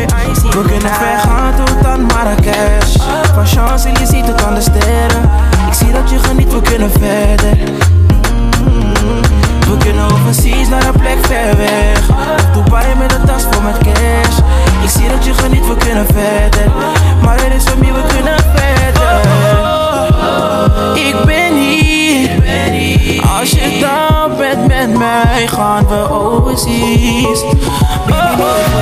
We kunnen ver gaan tot aan Marrakesh. Van Champs-Élysées tot aan de sterren. Ik zie dat je geniet, we kunnen verder. We kunnen overseas naar een plek ver weg. Dubai met een tas vol met cash. Ik zie dat je geniet, we kunnen verder. Maar er is voor mij, we kunnen verder. Ik ben hier. Als je down bent met mij, gaan we overseas. Oh, oh.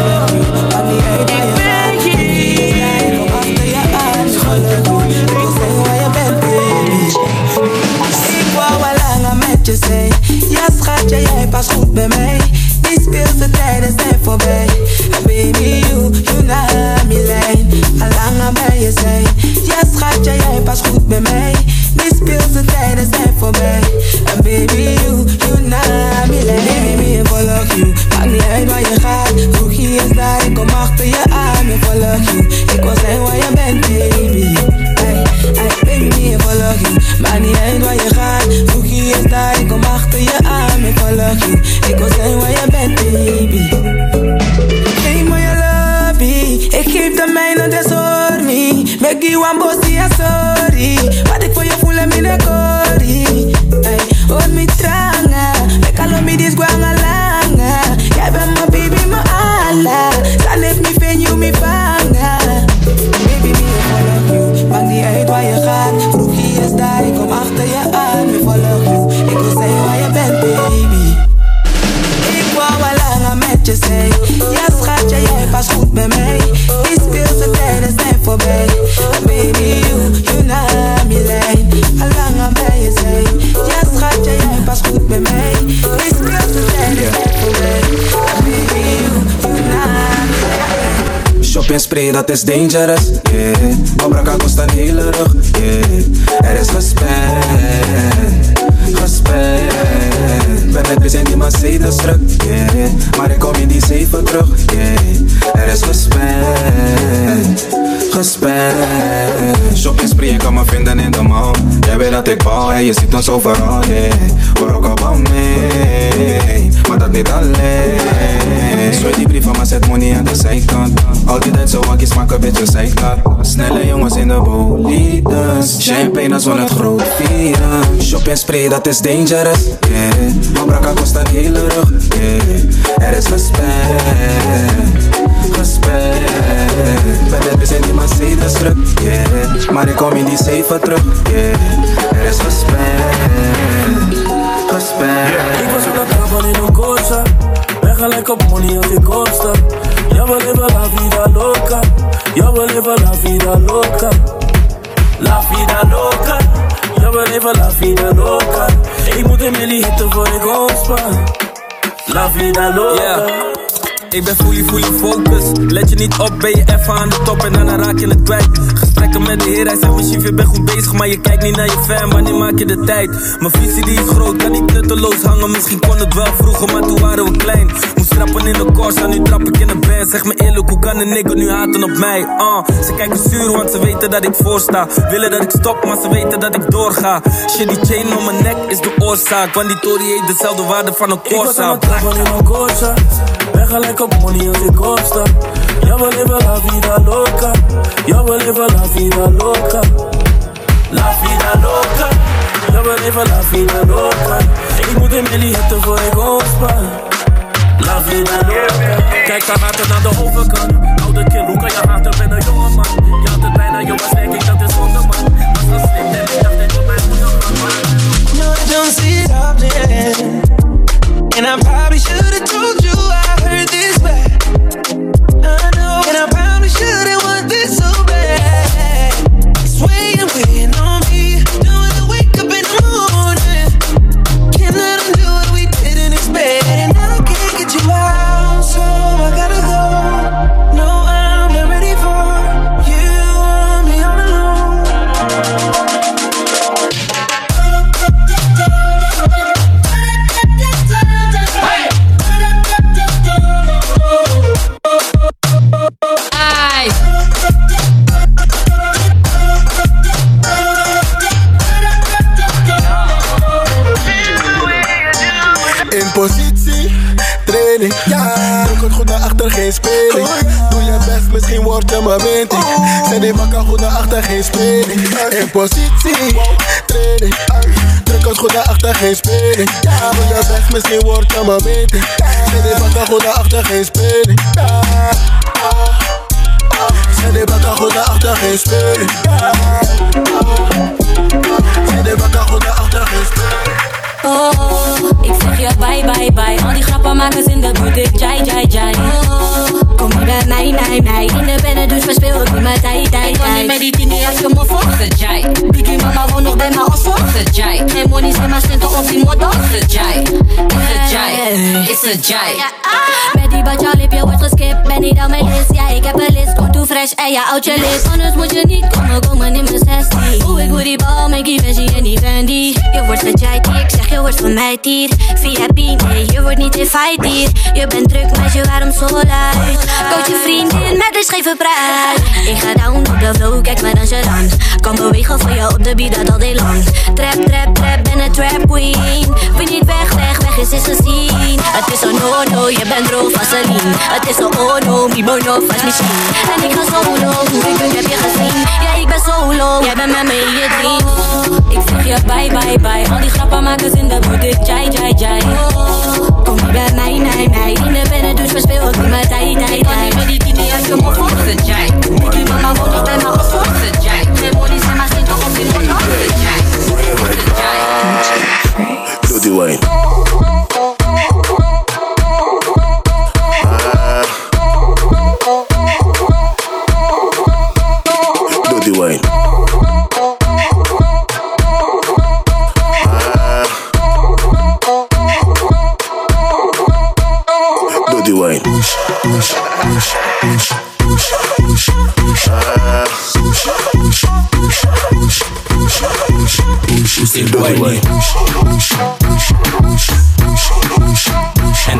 Tijden zijn voorbij. Baby, you, you naar mijn lijn. Al langer bij je zijn. Schatje, jij past goed bij mij. Die speelse tijden zijn voorbij. En baby, dat is dangerous, yeah. Cobra kan kost een hele rug, yeah. Er is gesprek, gesprek Ben net bezig die Mercedes yeah. Maar ik kom in die zeven terug, yeah. Er is respect, respect Shopping spray, je kan me vinden in de mall Jij weet dat ik bouw, en je ziet ons overal, yeah We rocken wel maar dat niet alleen Zwaai die brief van me, zet money aan de zijkant Altijd uit zo wakkie, smaak een beetje zijkant Snelle jongens in de bolides Champagne als we het groot vieren Shop en spray, dat is dangerous, yeah. Mabraka kost een hele rug, yeah vida loca Ik ben fully, fully focused. Let je niet op, ben je even aan de top en daarna raak je het kwijt. Gesprekken met de heer, hij zegt mijn chief, je bent goed bezig, maar je kijkt niet naar je fan, wanneer maak je de tijd? Mijn visie die is groot, kan niet nutteloos hangen, misschien kon het wel vroeger, maar toen waren we klein. Moest trappen in de Corsa, nu trap ik in de band. Zeg me eerlijk, hoe kan een nigger nu haten op mij? Uh, ze kijken zuur, want ze weten dat ik voorsta. Willen dat ik stop, maar ze weten dat ik doorga. Shit, die chain om mijn nek is de oorzaak, want die Tory heeft dezelfde waarde van een Ik was Corsa. aan het trappen in een Corsa gelijk op money als ik opsta Ja, la vida loca. Ja, we la vida loca. La vida loca. Ja, we la vida loca. Ik moet een milli hitten voor ik La vida loca. Kijk daar water naar de overkant. Oude kind, hoe kan je haten, er ben een jonge man Je had het bijna, jongens, denk ik, dat is zonde man. Was geslikt en ik dacht, ik wil mijn moeder No, I don't see it happening. And I probably should've told you I misschien word je mijn winter. Zet die bakken goed achter, geen speling. Zet die bakken goed achter, geen speling. Zet die bakken goed achter, geen speling. Oh, ik zeg je bye bye bye. Al die grappen maken in de buurt, jai jai jai. Oh, bij mij, mij, mij. In de binnen, dus verspeel ik niet mijn tijd, tijd, Ik kan niet met die dingen als je volgt, jai. Biggie mama woont nog bij als volgt, jai. Geen money, zijn maar stint op die motor, jai. Is het jai, is het jai. Met die badja lip, je wordt geskipt. Ben niet aan mijn list, ja, ik heb een list. Kom toe fresh en ja, oud je list. Anders moet je niet komen, komen in mijn 16. Hoe ik hoe die bal, die versie en die Fendi. Je wordt gejait, ik zeg je wordt van mij hier. VIP, nee, je wordt niet in fight hier. Je bent druk, meisje, waarom zo luid? Coach je vriendin met een scheve prijs. Ik ga down op de flow, kijk maar dan je dan. Kan bewegen voor je op de beat, dat al day lang. Trap, trap, trap, ben een trap queen. Ben niet weg, weg, weg is, is gezien. Het is een no-no, je bent roof als Is een oh-no, mi bono vast misschien. En ik ben solo, jij bent met me in je. Ik zeg je bye, bye, bye. Al die grappen maken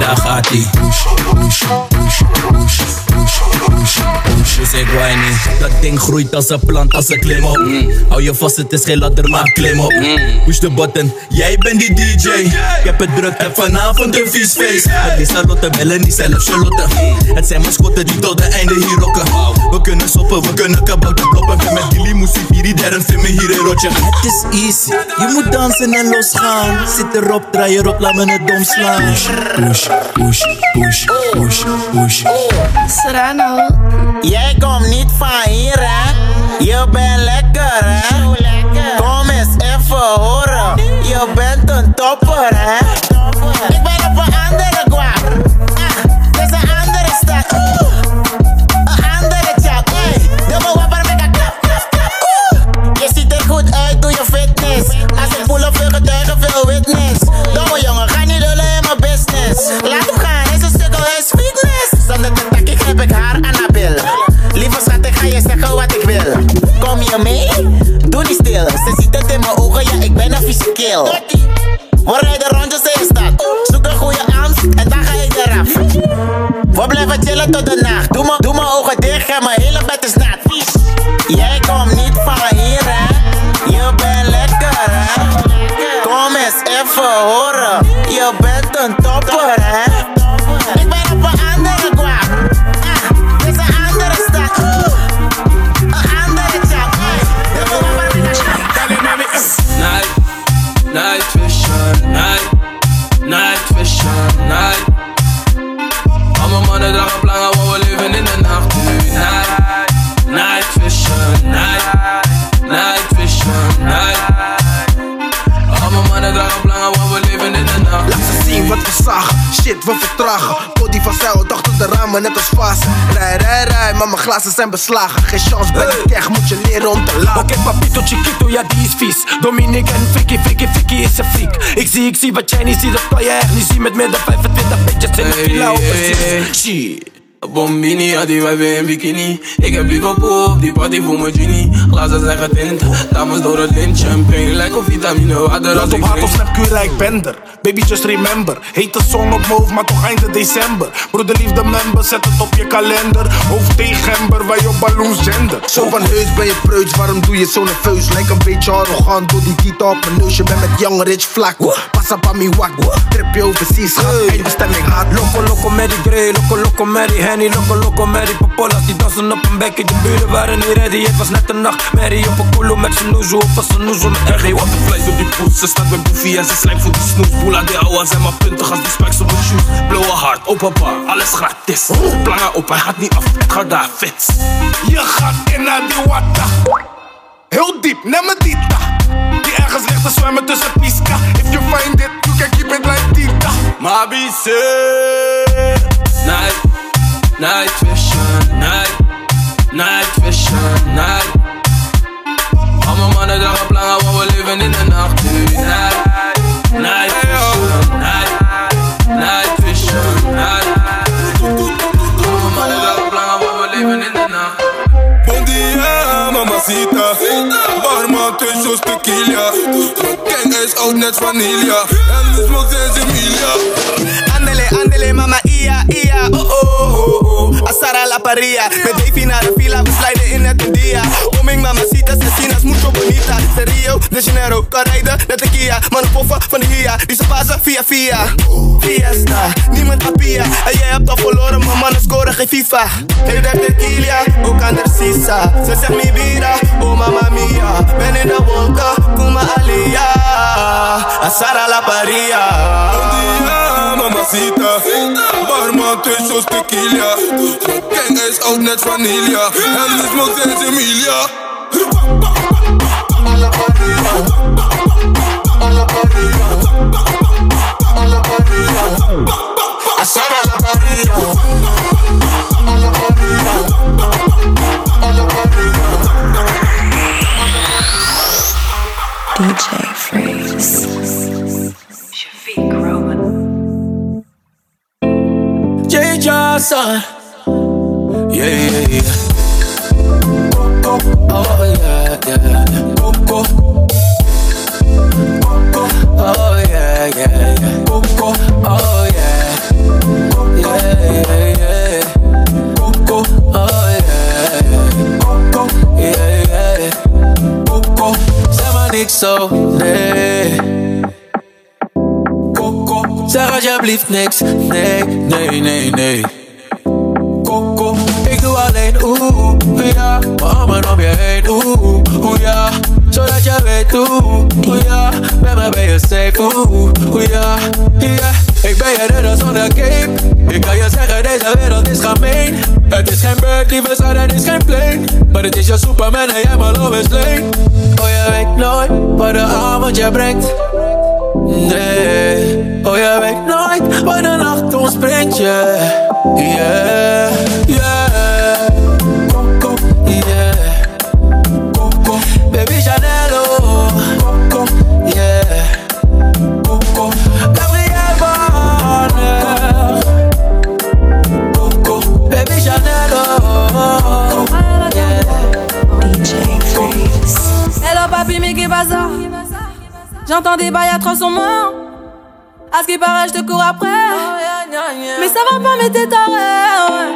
En daar gaat ie. Dus ik. Dat ding groeit als een plant, als een klim op. Hou je vast, het is geen ladder, maar klim op. Push de button, jij bent die DJ. Ik heb het druk, heb vanavond een vies feest. Met die salotte bellen, niet zelf Charlotte. Het zijn mascotten die tot de einde hier rocken. We kunnen soppen, we kunnen kabouter kloppen. Met die limousine, hier die derde film hier in rotje. Het is easy, je moet dansen en losgaan. Zit erop, draai erop, laat me het dom slaan. Push, push, push, push, push. Serrano. Jij komt niet van hier, hè? Je bent lekker, hè? Kom eens even horen. Je bent een topper, hè? Net als vast Rij, rij, rij, maar mijn glazen zijn beslagen. Geen chance, ben ik echt, moet je leren om te lachen. Oké, papito chiquito, ja die is vies. Dominic en Vicky, Vicky, Vicky is een freak. Ik zie, ik zie wat jij niet ziet, dat kan je echt niet zien Met meer dan 25 bitches in de villa overzien Shit Bombini, had die wijven in bikini. Ik heb liever op die party voor mijn genie. Glazen zijn getint, dames door het lint. Champagne, lijkt op vitamine water als Laat op hart of snap Cura, ik ben er Baby just remember Hete song op hoofd, maar toch einde december. Broederliefde member, zet het op je kalender. Hoofd tegen gember, wij op balloons gender Zo van heus ben je preuts, waarom doe je zo nerveus? Lijkt een beetje arrogant door die gitaar op mijn neus Je bent met young rich vlak, pas op aan me wak Trip je overseas, schat, eindbestemming haat Loco, loco met die grey, loco, loco met die Henny, loco, loco, Mary, popolas. Die dansen op een bekken, de buren waren niet ready. Het was net een nacht, Mary op een koelo met zijn Of was een noezel met RG Wat een vlees op die poes, ze staat met boefie en ze slijmt voor die snoes. Boela, de ouwe zijn maar punten als die spikes op mijn shoes. Blauwe hart, open bar, alles gratis. Plangen op, hij gaat niet af, het gaat daar, fits. Je gaat in naar die watta. Heel diep, neem me dita. Die ergens ligt te zwemmen tussen pisca. If you find it, can keep it like Tita. Mabi say Night, night vision, night, night vision, night. Allemaal mannen dragen plangen, want we leven in de nacht nu Night, night vision, night, night vision, night. Allemaal mannen dragen plangen, want we leven in de nacht Bom dia, mamacita. Barman, twee shows tequila. Gang is oud net vanilla. En we smoke sinds Emilia. Andele, andele, mama, ia, ia, oh, oh, oh, oh. Asara la paria, met Davy naar de villa, we sliden in het dia. Oming, mamacita, asesinas, mucho bonita. De Rio de Janeiro, kan rijden, net de Kia. Poffen van de Hia, die ze passen via via. Fiesta, niemand apia. En jij hebt al verloren, maar mannen scoren geen FIFA. Nee, dat tequila, ook aan de sisa. Ze zegt mi vida, oh mamma mia. Ben in de wolken, kuma alia. Asara la paria. Mamacita. Barman, twee shows tequila. Gang is oud net vanilla. En we smoke sinds Emilia. Asara la paria. DJ Yeah, yeah, yeah. Coco, oh yeah, yeah. Coco. Coco, oh yeah, yeah, yeah. Oh, Coco, oh yeah. Yeah, yeah, yeah. Coco, oh yeah. Coco, yeah, yeah. Coco, zeg maar niks zo, nee. Coco, zeg alsjeblieft niks, nee, nee, nee, nee. Alleen oeh, oeh ja, mijn armen om je heen, oeh, oeh ja, zodat je weet oeh, oeh ja, met me ben je safe, oeh, oeh ja, ja. Ik ben je redder zonder cape, ik kan je zeggen deze wereld is gemeen. Het is geen bird, lieve schat, het is geen plane, maar het is je Superman en jij mijn love is. Oh je weet nooit wat de avond je brengt. Nee, oh je weet nooit wat de nacht ons brengt, yeah, yeah, yeah. J'entends des bails à 300 morts. À ce qui paraît, je te cours après. Mais ça va pas, mais t'es taré.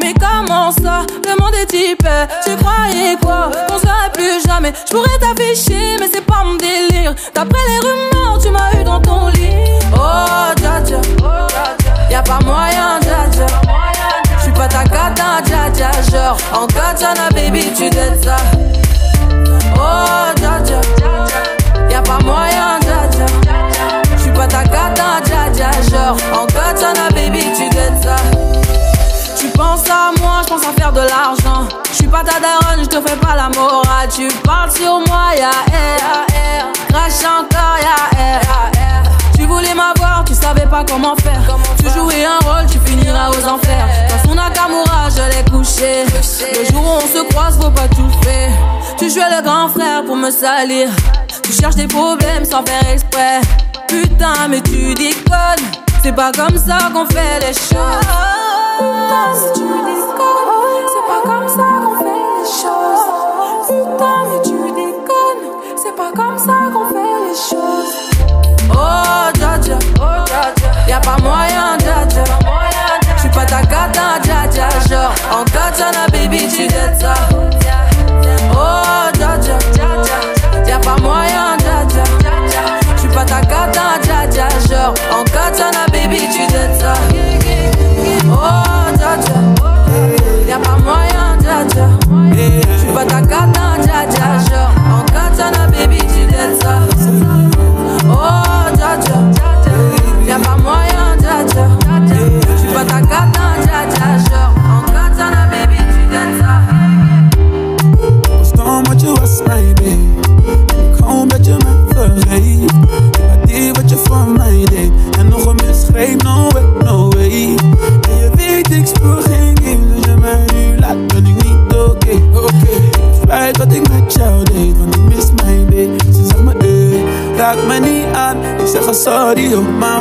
Mais comment ça Le monde est type. Tu croyais quoi? Qu'on se verrait plus jamais. Je pourrais t'afficher, mais c'est pas mon délire. D'après les rumeurs, tu m'as eu dans ton lit. Oh, dja dja. Y'a pas moyen, dja dja. J'suis pas ta cata, dja dja. Genre, en katana, baby, tu dettes ça. Oh, dja dja. Y'a pas moyen, dja dja. J'suis pas ta cata, dja dja. Genre, en katana, baby, tu dettes ça. Tu penses à moi, je pense à faire de l'argent. Je suis pas ta daronne, je te fais pas la morale. Tu parles sur moi, ya air. Crache encore, ya air. Tu voulais m'avoir, tu savais pas comment faire. Tu jouais un rôle, tu finiras aux enfers. Dans son Nakamura, je l'ai couché. Le jour où on se croise, faut pas tout faire. Tu jouais le grand frère pour me salir. Tu cherches des problèmes sans faire exprès. Putain, mais tu déconnes. C'est pas comme ça qu'on fait les choses. Putain, mais tu déconnes. C'est pas comme ça qu'on fait les choses. Putain, mais tu déconnes. C'est pas comme ça qu'on fait les choses. Oh, dja dja. Y'a pas moyen, dja dja. J'suis pas ta cata, dja dja. Genre, en katana, baby, tu dettes ça. Oh, dja dja dja dja, pas moyen, dja dja dja J'suis pas ta cata, dja dja, genre en katana, baby, tu dettes ça. Oh, dja dja, y'a pas moyen, dja dja. J'suis pas ta dja genre.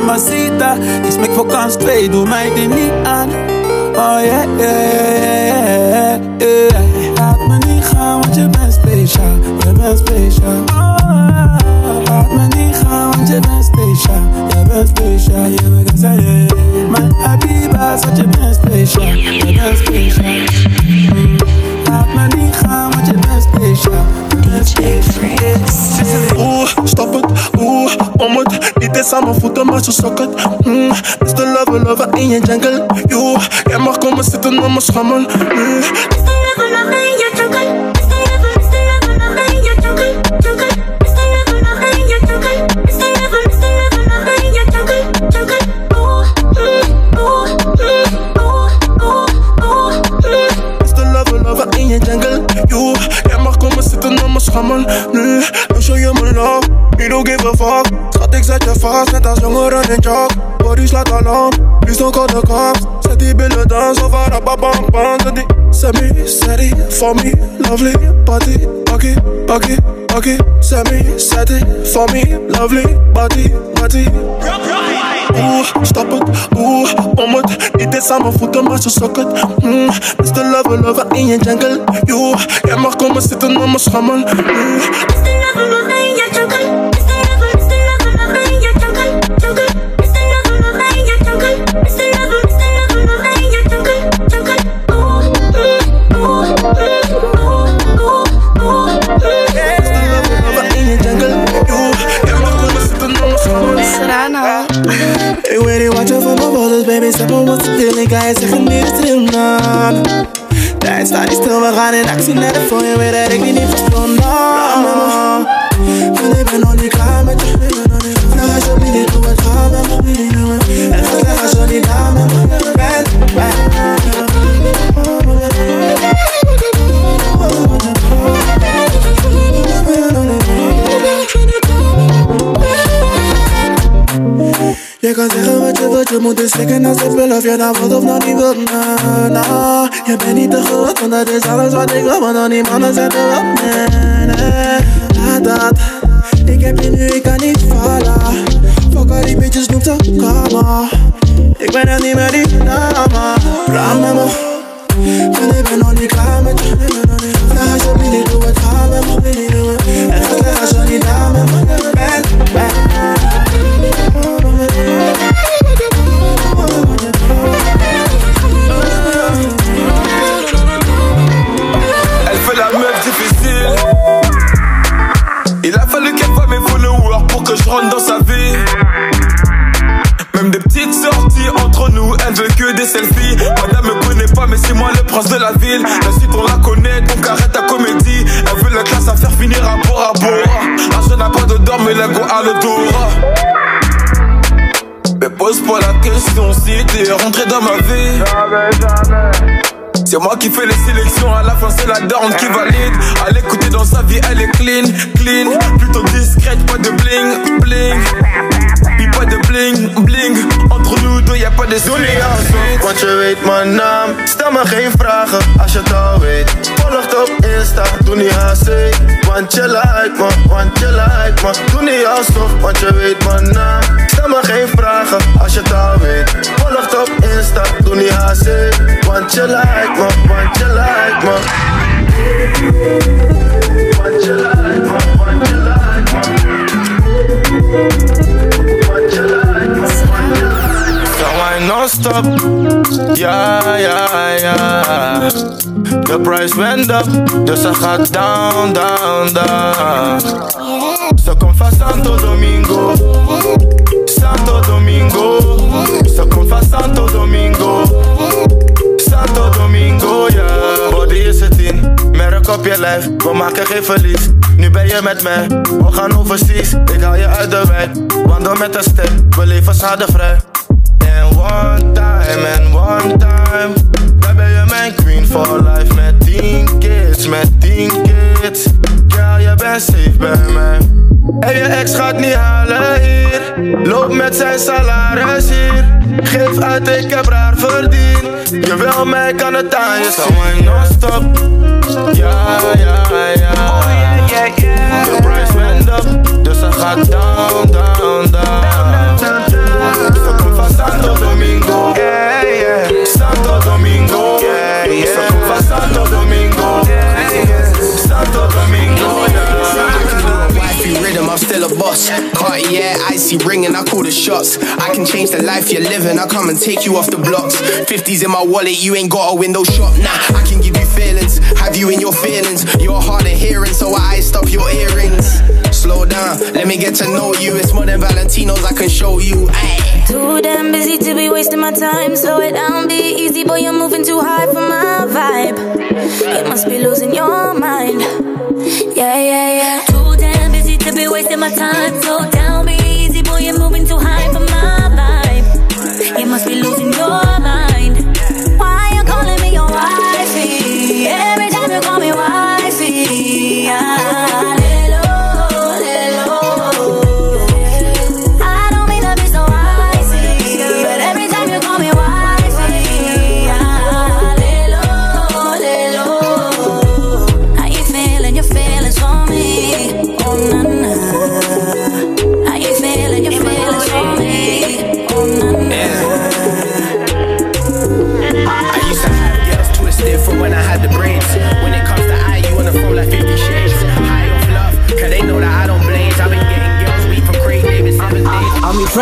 Mamacita. Is mijn vakantie twee, doe mij dit niet aan. Oh yeah, yeah, yeah, yeah. Laat me niet gaan, want je bent speciaal, je bent speciaal. Laat me niet gaan, want je bent speciaal, je bent speciaal. Je bent gezegd, mijn habiba, want je bent speciaal, je bent speciaal. Laat me niet gaan, want je bent speciaal. DJ Freaks. Aan mijn voeten, maar zo sok het mm, Is de lover, lover in je jungle. Yo, jij mag komen zitten op mijn schammel mm. Is de lover, lover Vast, net als jongeren in jog. Body slaat alarm, please don't call the cops. Zet die billen dan, zo van rababam bam Zet die semi, steady, for me Lovely, body, buggy, buggy, buggy Semi, steady, for me Lovely, body, body Oeh, stop het, oeh, om het. Niet eens aan mijn voeten, maar zo sok het. Mm, Mr. Lover, lover in je jungle. Yo, jij mag komen zitten op mijn schammel mm. Mr. Lover, lover in je gaan in actie naar de voor je weet dat ik die niet verstond. Want ik nog niet klaar met je. Vraag alsjeblieft niet hoe het gaat met me. En ga zeggen als je niet daar met me bent. Je kan zeggen je je moet dus slikken als ik wil Of je nou wilt of nog niet wilt, nah, nah Je bent niet te groot, want dat is alles wat ik wil Maar dan die mannen zetten op, nee, nee Laat dat, ik heb je nu, ik kan niet vallen Fuck al die bitches, noem ze kama Ik ben er niet meer die dame Praat met me Want ik ben nog niet klaar met je Vraag alsjeblieft het gaat met me En ga als je niet daar je rentre dans sa vie. Même des petites sorties entre nous, elle veut que des selfies. Madame me connaît pas, mais c'est moi le prince de la ville. La suite on la connaît, donc arrête ta comédie. Elle veut la classe à faire finir à bord à bord. L'argent n'a pas de d'or, mais l'ego a le tour. Mais pose pas la question si t'es rentré dans ma vie. C'est moi qui fais les sélections, à la fin c'est la dorme qui valide. À l'écouter dans sa vie, elle est clean, clean. Plutôt discrète, pas de bling, bling. Puis pas de bling, bling. Entre nous deux, y a pas de alsof, want je weet mijn naam Stel me geen vragen, als je het al weet Volg op Insta, doe niet AC Want je like me, want je like me. Doe niet alsof, want je weet mijn naam. Stel me geen vragen, als je het al weet. Volg op Insta, doe niet AC Want je like me, want je like me. Want je like me, want je like Zo wij non-stop. Ja, ja, ja. De price went up, dus ze gaat down, down, down. Ze komt van Santo Domingo. Santo Domingo. Ze komt van Santo Domingo. Santo Domingo, ja. Body is het in, merk op je lijf. We maken geen verlies. Nu ben je met mij, we gaan overseas. Ik haal je uit de wijk, wandel met een step. We leven schadevrij. One time, en one time. Dan ben je mijn queen for life. Met tien kids, met tien kids. Ja, je bent safe bij mij. En je ex gaat niet halen hier. Loop met zijn salaris hier. Geef uit, ik heb raar verdiend. Je wil mij, kan het aan je. Zo mijn non-stop. Ja, ja, ja. De price went up, dus ze gaat down, Cartier, shots. I can change the life you're living, I come and take you off the blocks. 50s in my wallet, you ain't got a window shop. Nah, I can give you feelings, have you in your feelings. You're hard of hearing, so I iced up your earrings. Slow down, let me get to know you. It's more than Valentino's, I can show you. Ay. Too damn busy to be wasting my time. Slow it down, be easy, boy. You're moving too high for my vibe. You must be losing your mind. Yeah, yeah, yeah. Too damn busy to be wasting my time. Slow down, más que lo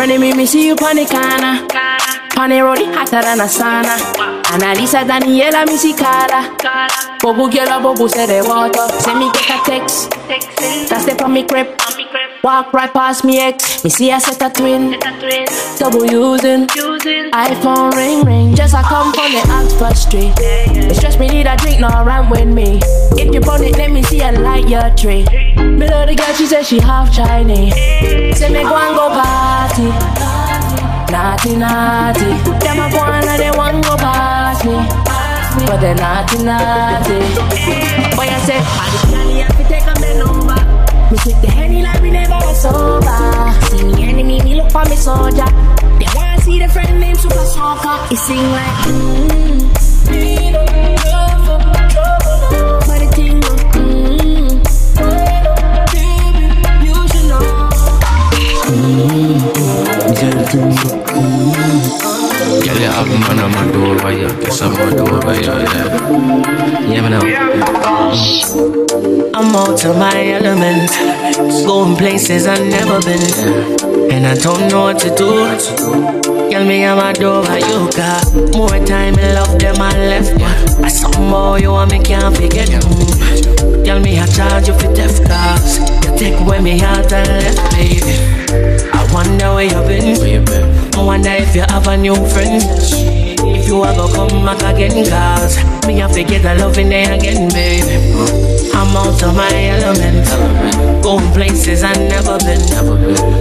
days. I'm in front of me, me see you on the corner. On the road, hotter than a sauna. Annalisa Daniela, me see Carla. Bobo girl, bobo say the water. Send me get a text. That's the me crib. Walk right past me ex. Me see I set a twin. Double using. iPhone ring ring. Just It's just me need a drink, no run with me. If you burn it, let me see a light your tree. Me love the girl, she said she half Chinese. Say me go and go party. Naughty, naughty. Them a go and they want go past me. But they naughty, naughty. Boy, I say, I to take a man over. Me take the henny like we never was sober. See me enemy, me look for me soldier. They wanna see the friend named Super Soccer. It sing like, mmm. But the thing. Mm-hmm. Baby, you should Girl, you have man on my door, why you kiss on my door, why you yeah. You never know. Mm. I'm out of my element, going places I've never been, and I don't know what to do. Tell me I'm a door, you got more time in love than I left. I somehow you want me can't forget. Tell mm. me I charge you for death cars. You take away me heart and left, baby. I wonder where you been. Where you been? I wonder if you have a new friend. You ever come back again, cause me I forget the loving there again, baby. I'm out of my element. Going places I've never been.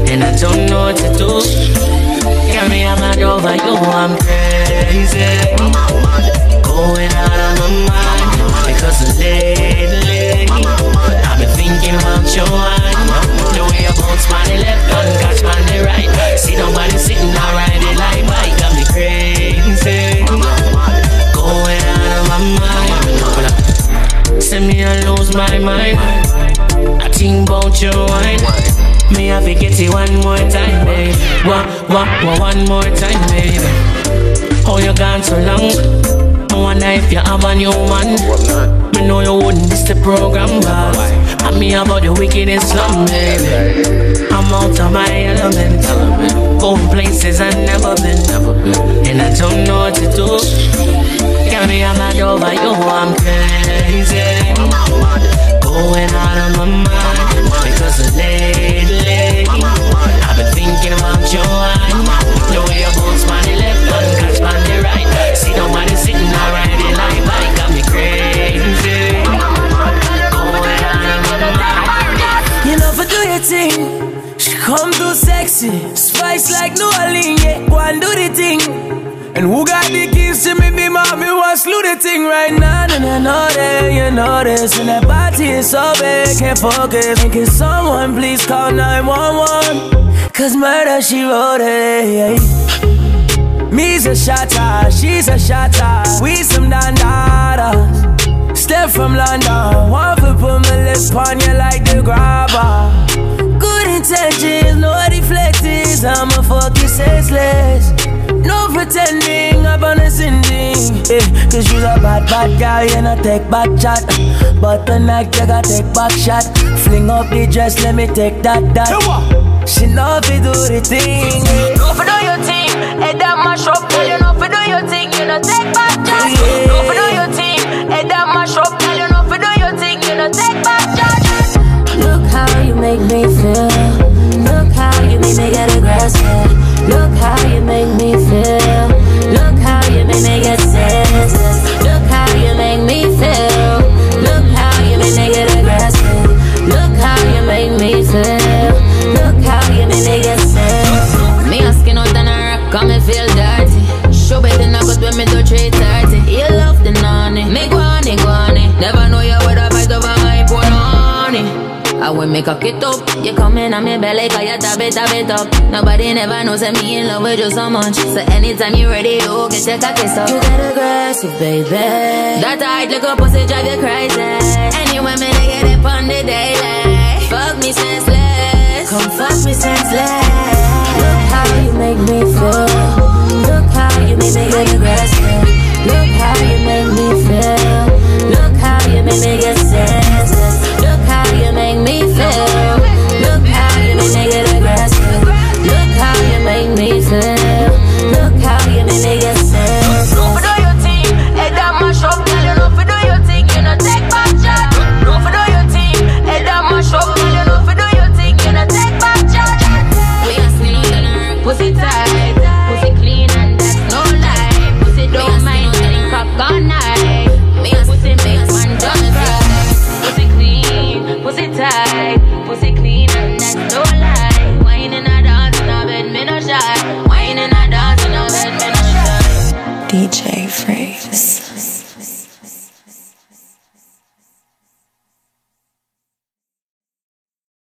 And I don't know what to do. Tell me I'm not over you, I'm crazy. Going out of my mind. Because lately, I've been thinking about your wine. Way you bounce on the left and catch on the right. See nobody sitting there riding like bike. Got me crazy. Going out of my mind. Send me I lose my mind. I think about your wine. Me have to get it one more time, baby. One, one, one, one more time, baby. Oh, you gone so long. I wonder if you have a new man. Me know you wouldn't miss the program, but I me about the wickedest slum, baby. I'm out of my element. Going places I've never been. And I don't know what to do. Tell me I'm not over you, I'm crazy. Going out of my mind. Because lately, I've been thinking about your wine. The way you bounce on like New Orleans. Yeah, go and do the thing. And who got the keys to me? Be mommy, wants slew the thing right now. And I know that you know this. And that body is so big, can't focus. And can someone please call 911? Cause murder, she wrote it. Me's a shotter, she's a shotter. We some dandadas. Step from London, one foot put my lips on you like the grabber. Good intentions, no deflectors. I'ma fuck you senseless. No pretending up on a sending. Eh, cause you's a bad, bad guy and I take back chat. But tonight you gotta take back shot. Fling up the dress, let me take that, that. She do the thing. No for do your thing, head that mash up. Tell you no for do your thing, you know take back charge. No for do your thing, head that mash up. Tell you no for do your thing, you know take back make me feel. Look how you make me get aggressive. Look how you make me feel. I will make a kit up. You come in on me belly, cause you tap it, tap it up. Nobody never knows that me in love with you so much. So anytime you ready, you get take a kiss up. You get aggressive, baby. That tight little pussy drive you crazy. Anyway, me they get it on the daily. Fuck me senseless. Come fuck me senseless. Look how you make me feel. Look how you make me get